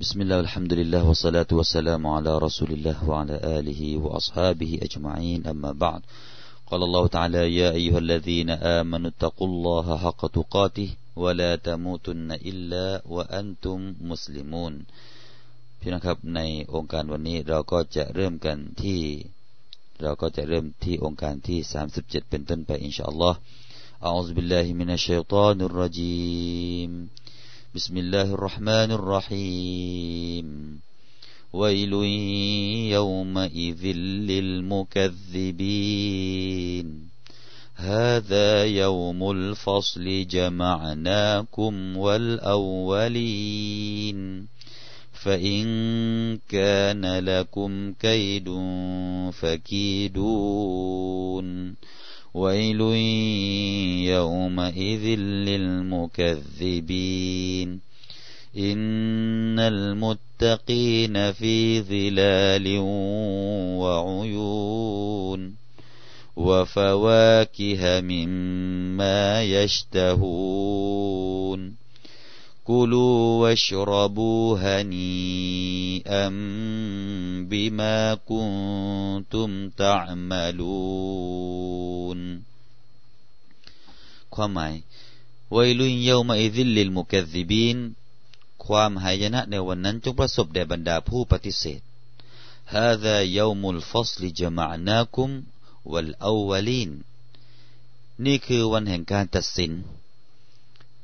بسم الله والحمد لله والصلاة والسلام على رسول الله وعلى آله وأصحابه أجمعين أما بعد قال الله تعالى يا أيها الذين آمنوا اتقوا الله حق تقاته ولا تموتن إلا وأنتم مسلمون พี่น้องครับในองค์การวันนี้เราก็จะเริ่มกันที่เราก็จะเริ่มที่องค์การที่37เป็นต้นไปอินชาอัลลอฮ์ أعوذ بالله من الشيطان الرجيم بسم الله الرحمن الرحيم. ويل يومئذ للمكذبين. هذا يوم الفصل جمعناكم والأولين. فإن كان لكم كيد فكيدون. ويل يومئذ للمكذبين. إن المتقين في ظلال وعيون وفواكه مما يشتهون. كلوا واشربوا هنيئا بما كنتم تعملون ความหมายวัยลุยเยามาอิซิลลิลมุกัซิบีนความหายนะในวันนั้นจงประสบแด่บรรดาผู้ปฏิเสธ هذا يوم الفصل جمعناكم والأولين นี่คือวันแห่งการตัดสิน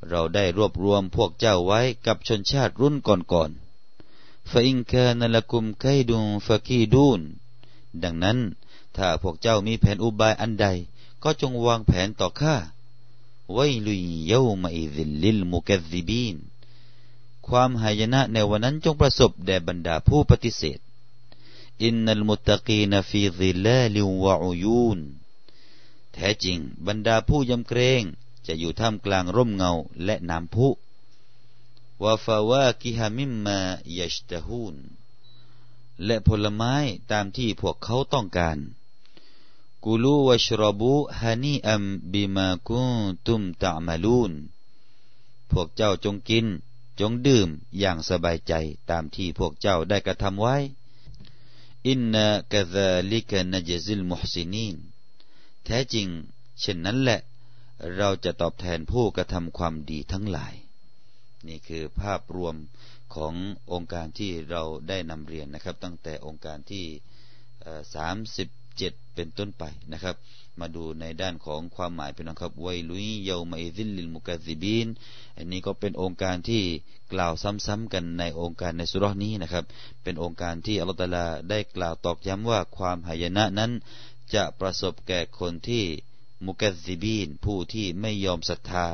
เราได้รวบรวมพวกเจ้าไว้กับชนชาติรุ่นก่อนๆفإن كان لكم كيد فكيدون ดังนั้น ถ้าพวกเจ้ามีแผนอุบายอันใด ก็จงวางแผนต่อข้าويل يومئذ للمكذبين ความหายนะในวันนั้นจงประสบแด่บรรดาผู้ปฏิเสธ إن المتقين في ظلال وعيون แท้จริงบรรดาผู้ยำเกรง จะอยู่ท่ามกลางร่มเงาและน้ำพุวาฟาวากิฮามิมมายชตะฮูนและผลไม้ตามที่พวกเขาต้องการกูลูวชรบูฮานีอัมบิมากุตุมตะมาลูนพวกเจ้าจงกิน จงดื่มอย่างสบายใจตามที่พวกเจ้าได้กระทำไว้ อินนากะซาลิกนจซิลมุฮซินีนแท้จริง เช่นนั้นแหละ เราจะตอบแทนผู้กระทำความดีทั้งหลาย นี่คือภาพรวมขององค์การที่เราได้นำเรียนนะครับ ตั้งแต่องค์การที่สามสิบเจ็ดเป็นต้นไปนะครับ มาดูในด้านของความหมายเป็นนะครับไวลุยเยามาอิซิลลิลมุกาซิบีนอันนี้ก็เป็นองค์การที่กล่าวซ้ำๆกันในองค์การในสุรนี้นะครับ เป็นองค์การที่อัลลอฮฺได้กล่าวตอกย้ำว่าความหายนะนั้นจะประสบแก่คนที่ มุกัซิบีนผู้ที่ไม่ยอมศรัทธา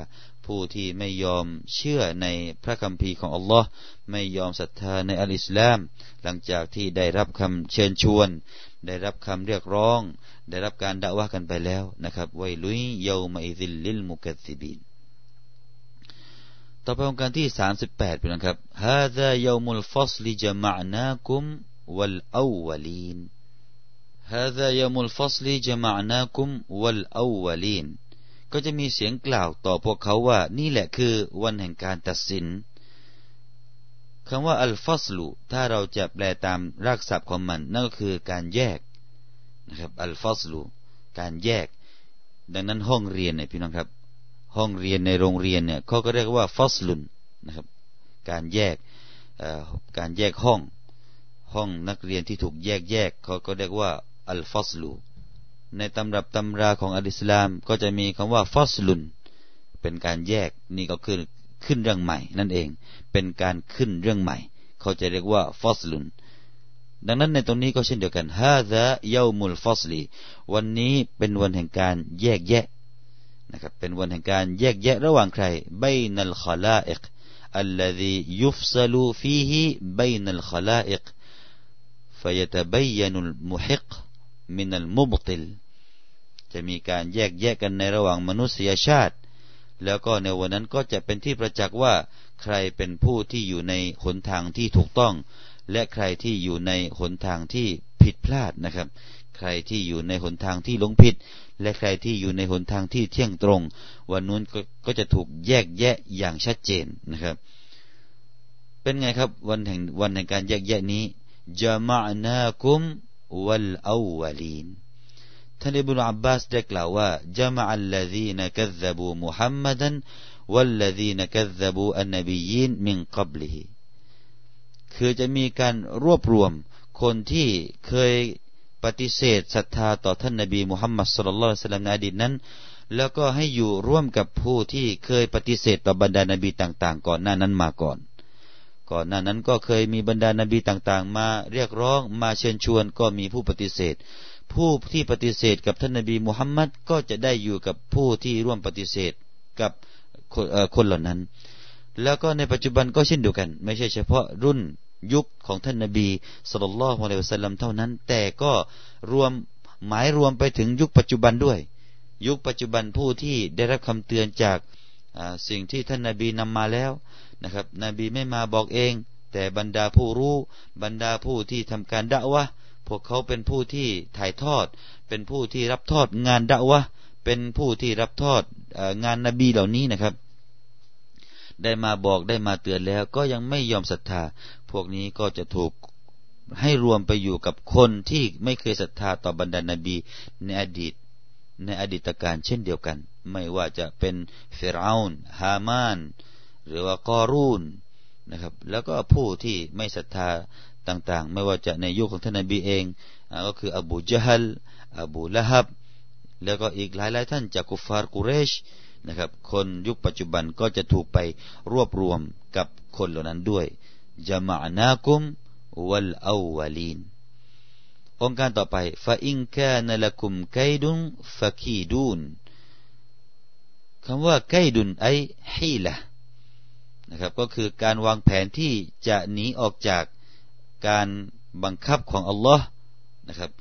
ผู้ที่ไม่ยอมเชื่อในพระคัมภีร์ของอัลลอฮ์ไม่ยอมศรัทธาในอัลอิสลาม หลังจากที่ได้รับคำเชิญชวน ได้รับคำเรียกร้อง ได้รับการด่าว่ากันไปแล้วนะครับไวลุยเยามาอิซิลลิลมุกัซิบีนต่อไปองค์การที่ 38เป็นนะครับฮาซาเยามุลฟัสลิจมะนาคุมวัลอวลีน هذا يوم الفصل جمعناكم والأولين ก็จะมีเสียงกล่าวต่อพวกเขาว่านี่แหละคือวันแห่งการตัดสินคำว่าอัลฟัสลูถ้าเราจะแปลตามรากศัพท์ของมันนั่นก็คือการแยกนะครับอัลฟัสลูการแยก ดังนั้นห้องเรียนเนี่ยพี่น้องครับ ห้องเรียนในโรงเรียนเนี่ยเขาก็เรียกว่าฟัสลุนนะครับการแยกการแยกห้อง ห้องนักเรียนที่ถูกแยกแยกเขาก็เรียกว่า อัลฟัสลูในตำรับตำราของอัลอิสลามก็จะมีคำว่าฟัสลุนเป็นการแยกนี่ก็คือขึ้นเรื่องใหม่ นั่นเองเป็นการขึ้นเรื่องใหม่ เขาจะเรียกว่าฟัสลุนดังนั้นในตรงนี้ก็เช่นเดียวกันฮาซาเยามุลฟัสลีวันนี้เป็นวันแห่งการแยกแยะนะครับเป็นวันแห่งการแยกแยะระหว่างใครบนัลขลาอิก الذي يفصل فيه بين الخلائق فيتبين المحق มินัลมุบติล จะมีการแยกแยกกันในระหว่างมนุษยชาติ แล้วก็ในวันนั้นก็จะเป็นที่ประจักษ์ว่าใครเป็นผู้ที่อยู่ในหนทางที่ถูกต้อง และใครที่อยู่ในหนทางที่ผิดพลาดนะครับ ใครที่อยู่ในหนทางที่หลงผิด และใครที่อยู่ในหนทางที่เที่ยงตรง วันนู้นก็จะถูกแยกแยะอย่างชัดเจนนะครับ เป็นไงครับวันแห่งวันแห่งการแยกแยะนี้จามะนาคุม วัลอาวลีนท่านอิบนุอับบาสได้กล่าวว่าจามะอัลลซีนกัซบูมุฮัมมัดันวัลลซีนกัซบูอันนบียีนมินกับลิฮิคือจะมีการรวบรวมคนที่เคยปฏิเสธศรัทธาต่อท่านนบีมุฮัมมัดสุลลัลสลัมในอดีตนั้น แล้วก็ให้อยู่ร่วมกับผู้ที่เคยปฏิเสธต่อบรรดานบีต่าง ๆ ก่อนหน้านั้นมาก่อน ก่อนหน้านั้นก็เคยมีบรรดานบีต่างๆ มาเรียกร้องมาเชิญชวนก็มีผู้ปฏิเสธ ผู้ที่ปฏิเสธกับท่านนบีมุฮัมมัดก็จะได้อยู่กับผู้ที่ร่วมปฏิเสธกับคนเหล่านั้น แล้วก็ในปัจจุบันก็เช่นเดียวกัน ไม่ใช่เฉพาะรุ่นยุคของท่านนบีสุลต่านละฮ์อะลัยฮิสลลัมเท่านั้น แต่ก็รวมหมายรวมไปถึงยุคปัจจุบันด้วย ยุคปัจจุบันผู้ที่ได้รับคำเตือนจากสิ่งที่ท่านนบีนำมาแล้ว นะครับ นบีไม่มาบอกเอง แต่บรรดาผู้รู้ บรรดาผู้ที่ทำการด่าวะพวกเขาเป็นผู้ที่ถ่ายทอด เป็นผู้ที่รับทอดงานด่าวะเป็นผู้ที่รับทอดงานนบีเหล่านี้นะครับ ได้มาบอกได้มาเตือนแล้ว ก็ยังไม่ยอมศรัทธา พวกนี้ก็จะถูกให้รวมไปอยู่กับคนที่ไม่เคยศรัทธาต่อบรรดานบีในอดีต ในอดีตการเช่นเดียวกัน ไม่ว่าจะเป็นเฟรอาน์ฮามาน หรือว่ากอรุนนะครับ แล้วก็ผู้ที่ไม่ศรัทธาต่างๆ ไม่ว่าจะในยุคของท่านนบีเองก็คืออบูจฮัลอบูละฮับ แล้วก็อีกหลายๆท่านจากกุฟาร์กุเรชนะครับ คนยุคปัจจุบันก็จะถูกไปรวบรวมกับคนเหล่านั้นด้วยจามานาคุมวัลอาวาลีนองค์การต่อไปฟาอิงกานละคุมไกดุนฟาคีดูนคำว่าไกดุนไอฮีละ นะครับก็คือการวางแผนที่จะหนีออกจากการบังคับของอัลลอฮ์นะครับ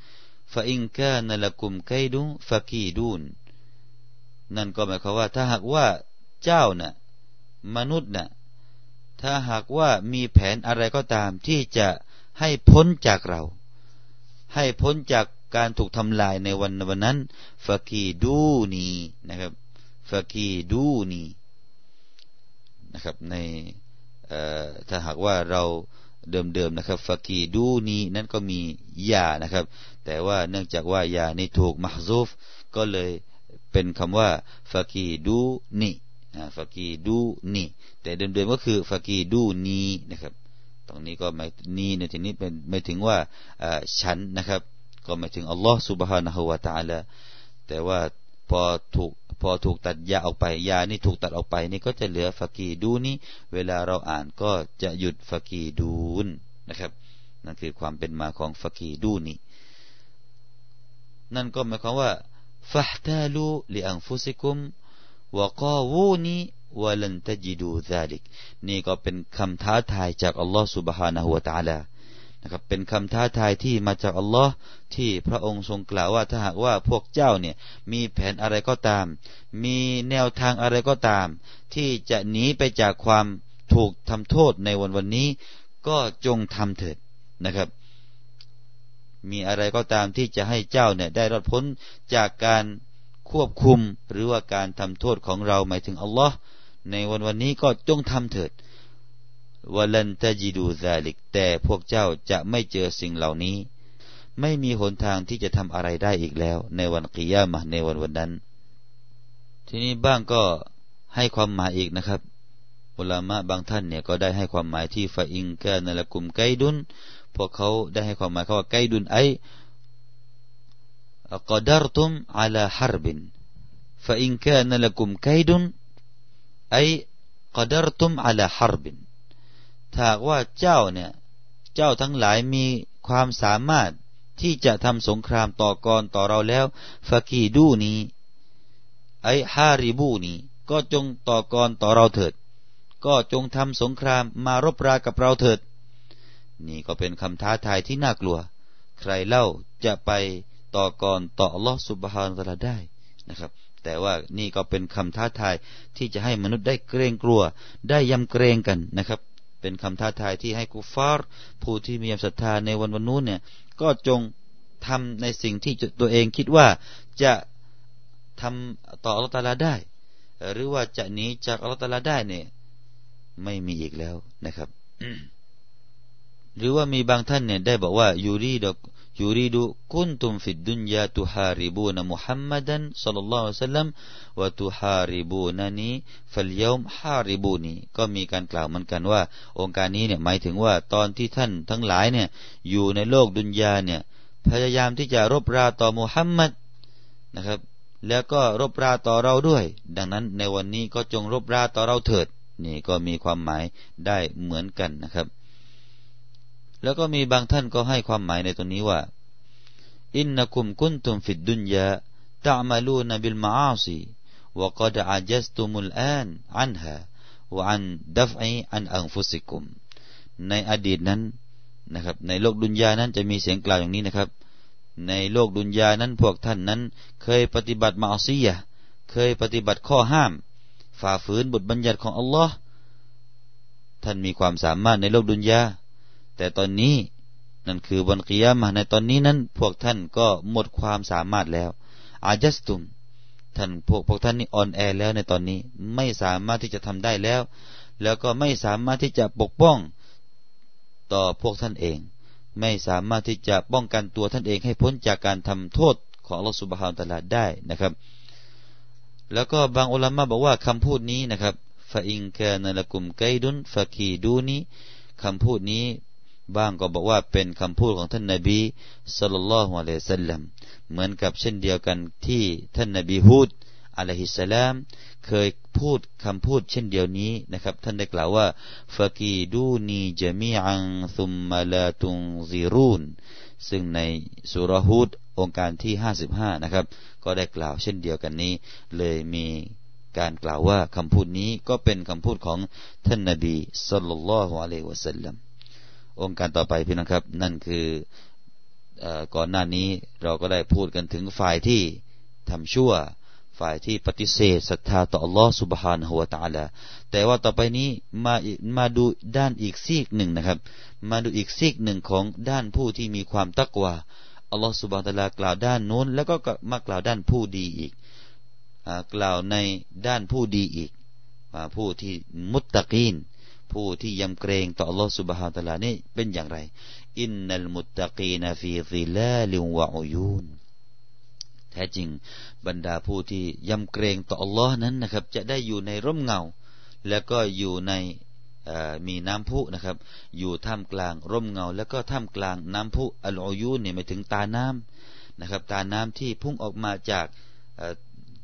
ฟาอิงแค่นละกุมไกดุฟะคีดูนนั่นก็หมายความว่าถ้าหากว่าเจ้านะ่ะมนุษย์นะ่ะถ้าหากว่ามีแผนอะไรก็ตามที่จะให้พ้นจากเรา ให้พ้นจากการถูกทำลายในวันวันนั้นฟากีดูนีนะครับฟากีดูนี นะครับในถ้าหากว่าเราเดิมๆนะครับฟากีดูนีนั้นก็มียานะครับ แต่ว่าเนื่องจากว่ายานี้ถูกมหซูฟก็เลยเป็นคำว่าฟากีดูนีฟากีดูนีแต่เดิมๆก็คือฟากีดูนีนะครับ ตรงนี้ก็หมายนีในที่นี้เป็นไม่ถึงว่าฉันนะครับ ก็หมายถึงอัลลอฮ์ سبحانه และ تعالى แต่ว่าพอถูก พอถูกตัดยาออกไปยานี่ถูกตัดออกไปนี่ก็จะเหลือฟากีดูนี้เวลาเราอ่านก็จะหยุดฟากีดูนนะครับ นั่นคือความเป็นมาของฟากีดูนี้นั่นก็หมายความว่าฟะตาลูลิอังฟุซิกุมวกาวูนีวะลันตจิดูซาลิกนี่ก็เป็นคำท้าทายจากอัลลอฮ์ سبحانه และ تعالى นะครับเป็นคำท้าทายที่มาจากอัลลอฮ์ที่พระองค์ทรงกล่าวว่าถ้าหากว่าพวกเจ้าเนี่ยมีแผนอะไรก็ตาม มีแนวทางอะไรก็ตาม ที่จะหนีไปจากความถูกทำโทษในวันวันนี้ ก็จงทำเถิดนะครับ มีอะไรก็ตามที่จะให้เจ้าเนี่ยได้รอดพ้นจากการควบคุมหรือว่าการทำโทษของเราหมายถึงอัลลอฮ์ในวันวันนี้ก็จงทำเถิด วลันตะจิดูซาลิกแต่พวกเจ้าจะไม่เจอสิ่งเหล่านี้ ไม่มีหนทางที่จะทำอะไรได้อีกแล้ว ในวันกิยามะในวันวันนั้น ทีนี้บ้างก็ให้ความหมายอีกนะครับอุลามะบางท่านเนี่ยก็ได้ให้ความหมายที่ฟาอิงกานละกุมไกดุนพวกเขาได้ให้ความหมายเขาว่าไกดุนไอกอดารตุมอัลาฮาร์บินฟาอิงกานละกุมไกดุนไอกอดารตุมอัลาฮาร์บิน ว่าเจ้าเนี่ย เจ้าทั้งหลายมีความสามารถที่จะทำสงครามต่อกรต่อเราแล้วฟากีดูนี้ไอฮาริบูนี้ ก็จงต่อกรต่อเราเถิด ก็จงทำสงครามมารบรากับเราเถิด นี่ก็เป็นคำท้าทายที่น่ากลัว ใครเล่าจะไปต่อกรต่ออัลลอฮฺสุบฮานตะลาได้นะครับ แต่ว่านี่ก็เป็นคำท้าทายที่จะให้มนุษย์ได้เกรงกลัว ได้ยำเกรงกันนะครับ เป็นคำท้าทายที่ให้กุฟาร์ผู้ที่มีศรัทธาในวันวันนู้นเนี่ย ก็จงทำในสิ่งที่ตัวเองคิดว่าจะทำต่ออัลตาลาได้ หรือว่าจะหนีจากอัลตาลาได้เนี่ย ไม่มีอีกแล้วนะครับ หรือว่ามีบางท่านเนี่ยได้บอกว่ายูรีดอก อะลัยฮิสัลลัมวะตุฮาริบูนันีฟัลยอมฮาริบูนีก็มีการกล่าวเหมือนกันว่า องค์การนี้เนี่ยหมายถึงว่าตอนที่ท่านทั้งหลายเนี่ยอยู่ในโลกดุนยาเนี่ยพยายามที่จะรบราต่อมุฮัมมัดนะครับ แล้วก็รบราต่อเราด้วย ดังนั้นในวันนี้ก็จงรบราต่อเราเถิดนี่ก็มีความหมายได้เหมือนกันนะครับ แล้วก็มีบางท่านก็ให้ความหมายในตรงนี้ว่า อินนักุมกุนตุมฟิดดุนยาตะมาลูนบิลมาอาซีวกดอาจัสตุมุลอานอันฮะวอันดัฟไออันอังฟุสิกุม ในอดีตนั้นนะครับ ในโลกดุนยานั้นจะมีเสียงกล่าวอย่างนี้นะครับ ในโลกดุนยานั้นพวกท่านนั้น เคยปฏิบัติมาอซียะเคยปฏิบัติข้อห้าม ฝ่าฝืนบทบัญญัติของอัลลอฮ์ท่านมีความสามารถในโลกดุนยา แต่ตอนนี้นั่นคือวันกิยามะในตอนนี้นั้นพวกท่านก็หมดความสามารถแล้วอาจัสตุม ท่านพวกพวกท่านนี่อ่อนแอแล้วในตอนนี้ไม่สามารถที่จะทำได้แล้ว แล้วก็ไม่สามารถที่จะปกป้องต่อพวกท่านเอง ไม่สามารถที่จะป้องกันตัวท่านเองให้พ้นจากการทำโทษของอัลลอฮฺสุบฮานตลาได้นะครับ แล้วก็บางอุลามะบอกว่าคำพูดนี้นะครับฟาอิงกนละกุมไกดุนฟาคีดูนี้คำพูดนี้ บ้างก็บอกว่าเป็นคำพูดของท่านนาบีสุลต่านละฮ์อะลัยสัลลัมเหมือนกับเช่นเดียวกันที่ท่านนาบีฮูดอะลัยฮิสสลามเคยพูดคำพูดเช่นเดียวนี้นะครับ ท่านได้กล่าวว่าฟากีดูนีจามีอังซุมมาลาตุงซีรูนซึ่งในสุรฮูดองค์การที่55นะครับ ก็ได้กล่าวเช่นเดียวกันนี้ เลยมีการกล่าวว่าคำพูดนี้ก็เป็นคำพูดของท่านนาบีสุลต่านละฮ์อะลัยฮิวะสัลลัม องค์การต่อไปพี่น้องครับ นั่นคือก่อนหน้านี้เราก็ได้พูดกันถึงฝ่ายที่ทำชั่ว ฝ่ายที่ปฏิเสธศรัทธาต่ออัลลอฮ์สุบฮานหัวตาละแต่ว่าต่อไปนี้มามาดูด้านอีกซีกหนึ่งนะครับ มาดูอีกซีกหนึ่งของด้านผู้ที่มีความตักว่าอัลลอฮ์สุบฮานตะลากล่าวด้านนู้น แล้วก็มากล่าวด้านผู้ดีอีกกล่าวในด้านผู้ดีอีกผู้ที่มุตตะกีน ผู้ที่ยำเกรงต่อ Allah سبحانه และ تعالى นี่เป็นอย่างไรอินนัลมุตตะกีนฟีซิลาลิวะอุยูนแท้จริงบรรดาผู้ที่ยำเกรงต่อ Allah นั้นนะครับ จะได้อยู่ในร่มเงา แล้วก็อยู่ในมีน้ำพุนะครับ อยู่ท่ามกลางร่มเงา แล้วก็ท่ามกลางน้ำพุอัลอยูนเนี่ยหมายถึงตาน้ำนะครับ ตาน้ำที่พุ่งออกมาจาก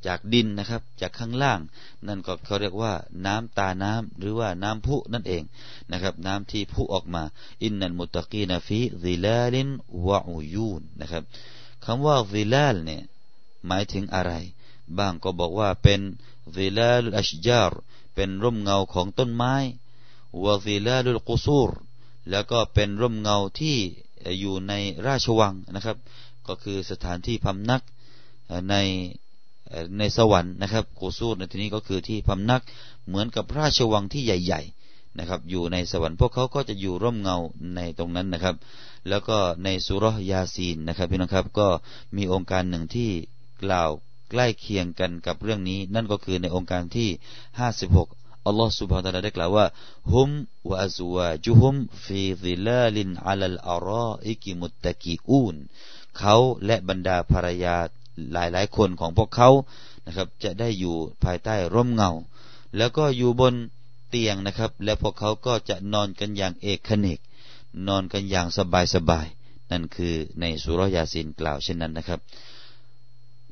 จากดินนะครับ จากข้างล่าง นั่นก็เขาเรียกว่าน้ำตาน้ำหรือว่าน้ำพุนั่นเองนะครับ น้ำที่พุออกมาอินนันมุตะกีนฟีซิลาลินวะอุยูนนะครับคำว่าซิลาลเนี่ยหมายถึงอะไรบางก็บอกว่าเป็นซิลาลอัชจารเป็นร่มเงาของต้นไม้วะซิลาลุลกุซูรแล้วก็เป็นร่มเงาที่อยู่ในราชวังนะครับ ก็คือสถานที่พำนักใน ในสวรรค์นะครับโกซูดในที่นี้ก็คือที่พำนักเหมือนกับราชวังที่ใหญ่ ๆนะครับ อยู่ในสวรรค์พวกเขาก็จะอยู่ร่มเงาในตรงนั้นนะครับ แล้วก็ในซูเราะฮฺยาซีนนะครับพี่น้องครับก็มีโองการหนึ่งที่กล่าวใกล้เคียงกันกับเรื่องนี้ นั่นก็คือในโองการที่ 56 อัลลอฮฺ سبحانه ได้กล่าวว่าهم وأزواجهم في ظلال على الأرائك متكئون เขาและบรรดาภรรยา หลายหลายคนของพวกเขานะครับ จะได้อยู่ภายใต้ร่มเงา แล้วก็อยู่บนเตียงนะครับ และพวกเขาก็จะนอนกันอย่างเอกขเนกนอนกันอย่างสบายสบายนั่นคือในสุรยาสินกล่าวเช่นนั้นนะครับ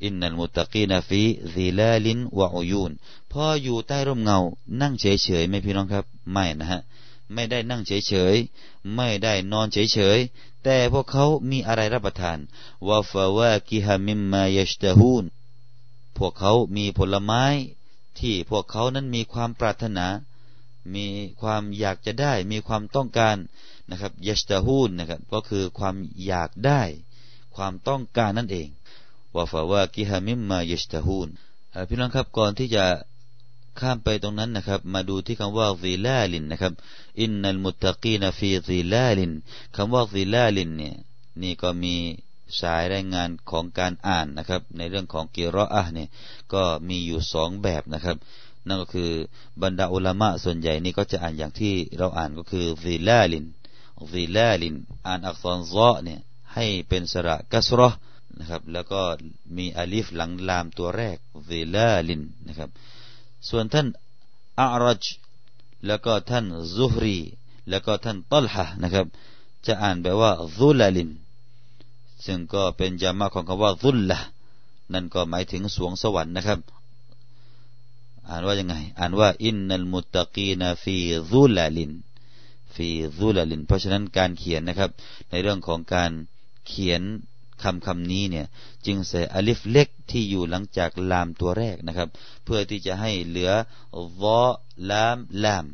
อินนัลมุตตะกีนฟีซีลาลินวะอุยูนพออยู่ใต้ร่มเงา นั่งเฉยเฉยไม่พี่น้องครับ ไม่นะฮะ ไม่ได้นั่งเฉยเฉยไม่ได้นอนเฉยเฉยแต่พวกเขามีอะไรรับประทานวาฟาวากิฮามิมมายชตาฮูนพวกเขามีผลไม้ ที่พวกเขานั้นมีความปรารถนา มีความอยากจะได้ มีความต้องการนะครับيشتهون นะครับ ก็คือความอยากได้ ความต้องการนั่นเองوفواكه مما يشتهون พี่น้องครับก่อนที่จะ ข้ามไปตรงนั้นนะครับ มาดูที่คำว่าظلال นะครับ إن المتقين في ظلال คำว่า ظلال เนี่ย นี่ก็มีสายรายงานของการอ่านนะครับ ในเรื่องของقراءة เนี่ย ก็มีอยู่สองแบบนะครับ นั่นก็คือบรรดาอุลามะส่วนใหญ่นี่ก็จะอ่านอย่างที่เราอ่านก็คือซีลาลินซีลาลิน อ่านอักษรซอเนี่ยให้เป็นสระกัสรอนะครับ แล้วก็มีอลิฟหลังลามตัวแรกซีลาลินนะครับ ส่วนท่านอารจแล้วก็ท่านซุฮรีแล้วก็ท่านตัลฮะนะครับ จะอ่านแบบว่าซุลลิน ซึ่งก็เป็นจามาของคำว่าซุลละนั่นก็หมายถึงสวงสวรรค์นะครับ อ่านว่ายังไง อ่านว่าอินนัลมุตตะกีนฟีซุลลินฟีซุลลิน เพราะฉะนั้นการเขียนนะครับ ในเรื่องของการเขียน คำคำนี้เนี่ย จึงใส่อลิฟเล็กที่อยู่หลังจากลามตัวแรกนะครับ เพื่อที่จะให้เหลือวอลามลาม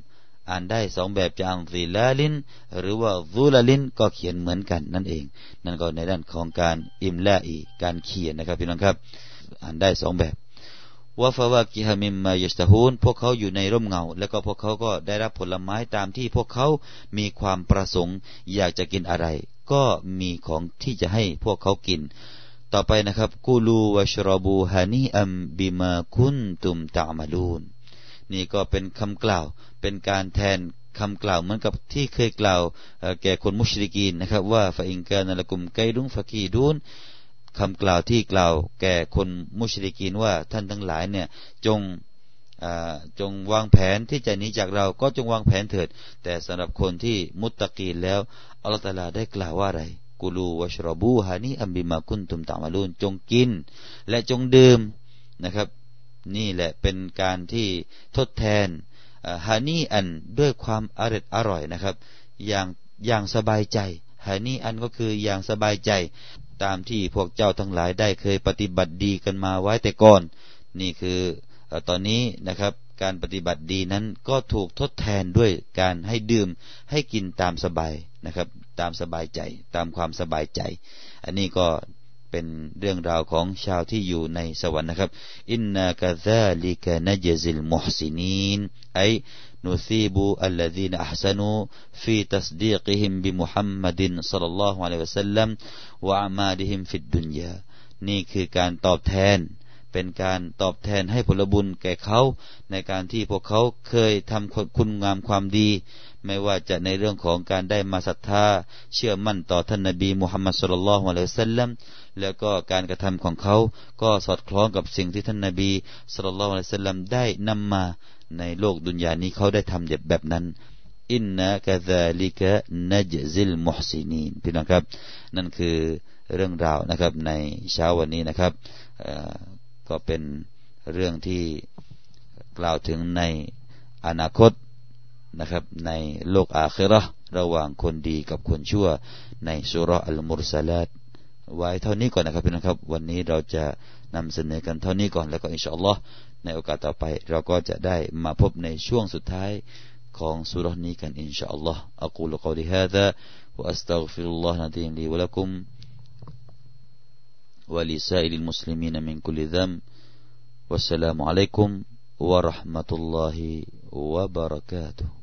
อ่านได้สองแบบจะอ่านซีลาลิน หรือว่าซูลาลินก็เขียนเหมือนกันนั่นเอง นั่นก็ในด้านของการอิมลาอีการเขียนนะครับพี่น้องครับ อ่านได้สองแบบว่าฟาวากิฮามิมมายสตาฮูนพวกเขาอยู่ในร่มเงา แล้วก็พวกเขาก็ได้รับผลไม้ตามที่พวกเขามีความประสงค์ อยากจะกินอะไร ก็มีของที่จะให้พวกเขากิน ต่อไปนะครับกูลูวชรบูฮานีอัมบิมาคุนตุมตามาลูนนี่ก็เป็นคำกล่าวเป็นการแทนคำกล่าวเหมือนกับที่เคยกล่าวแก่คนมุชริกีนนะครับ ว่าฟาอิงกานละกุมไกดุงฟะกีดูนคำกล่าวที่กล่าวแก่คนมุชริกีนว่าท่านทั้งหลายเนี่ยจงจงวางแผนที่จะหนีจากเราก็จงวางแผนเถิด แต่สำหรับคนที่มุตตะกีนแล้ว อัลลอฮฺตาลาได้กล่าวว่าอะไรกูลูวชรบูฮานีอัมบิมาคุนตุมตามาลูนจงกิน และจงดื่มนะครับ นี่แหละเป็นการที่ทดแทนฮานี่อันด้วยความอร่อยอร่อยนะครับ อย่างอย่างสบายใจฮานี่อันก็คืออย่างสบายใจตามที่พวกเจ้าทั้งหลายได้เคยปฏิบัติดีกันมาไว้แต่ก่อน นี่คือตอนนี้นะครับ การปฏิบัติดีนั้นก็ถูกทดแทนด้วยการให้ดื่มให้กินตามสบายนะครับ ตามสบายใจ ตามความสบายใจ อันนี้ก็เป็นเรื่องราวของชาวที่อยู่ในสวรรค์นะครับ إنا كذلك نجزي المحسنين أي نثيب الذين أحسنوا في تصديقهم بمحمد صلى الله عليه وسلم وأعمالهم في الدنيا นี่คือการตอบแทน เป็นการตอบแทนให้ผลบุญแก่เขา ในการที่พวกเขาเคยทำคุณงามความดี ไม่ว่าจะในเรื่องของการได้มาศรัทธา เชื่อมั่นต่อท่านนบีมุฮัมมัดสุลลัลฮวะลัยซัลลัมแล้วก็การกระทำของเขา ก็สอดคล้องกับสิ่งที่ท่านนบีสุลลัลฮวะลัยซัลลัมได้นำมาในโลกดุนยานี้เขาได้ทำแบบนั้นอินนะกะซาลิกะนัจซิลมุฮซินีนพี่น้องครับ นั่นคือเรื่องราวนะครับในเช้าวันนี้นะครับ ก็เป็นเรื่องที่กล่าวถึงในอนาคตนะครับ ในโลกอาคราระหว่างคนดีกับคนชั่วในสุรอัลมุรสลัดไว้เท่านี้ก่อนนะครับพี่น้องครับ วันนี้เราจะนำเสนอกันเท่านี้ก่อนแล้วก็อินชาอัลลอฮ์ในโอกาสต่อไป เราก็จะได้มาพบในช่วงสุดท้ายของสุรนี้กันอินชาอัลลอฮ์อักูลกอลิฮะดะวะอัสตัฆฟิรุลลอฮ์นะดีมลีวะลักุม ولسائر المسلمين من كل ذنب. والسلام عليكم ورحمة الله وبركاته.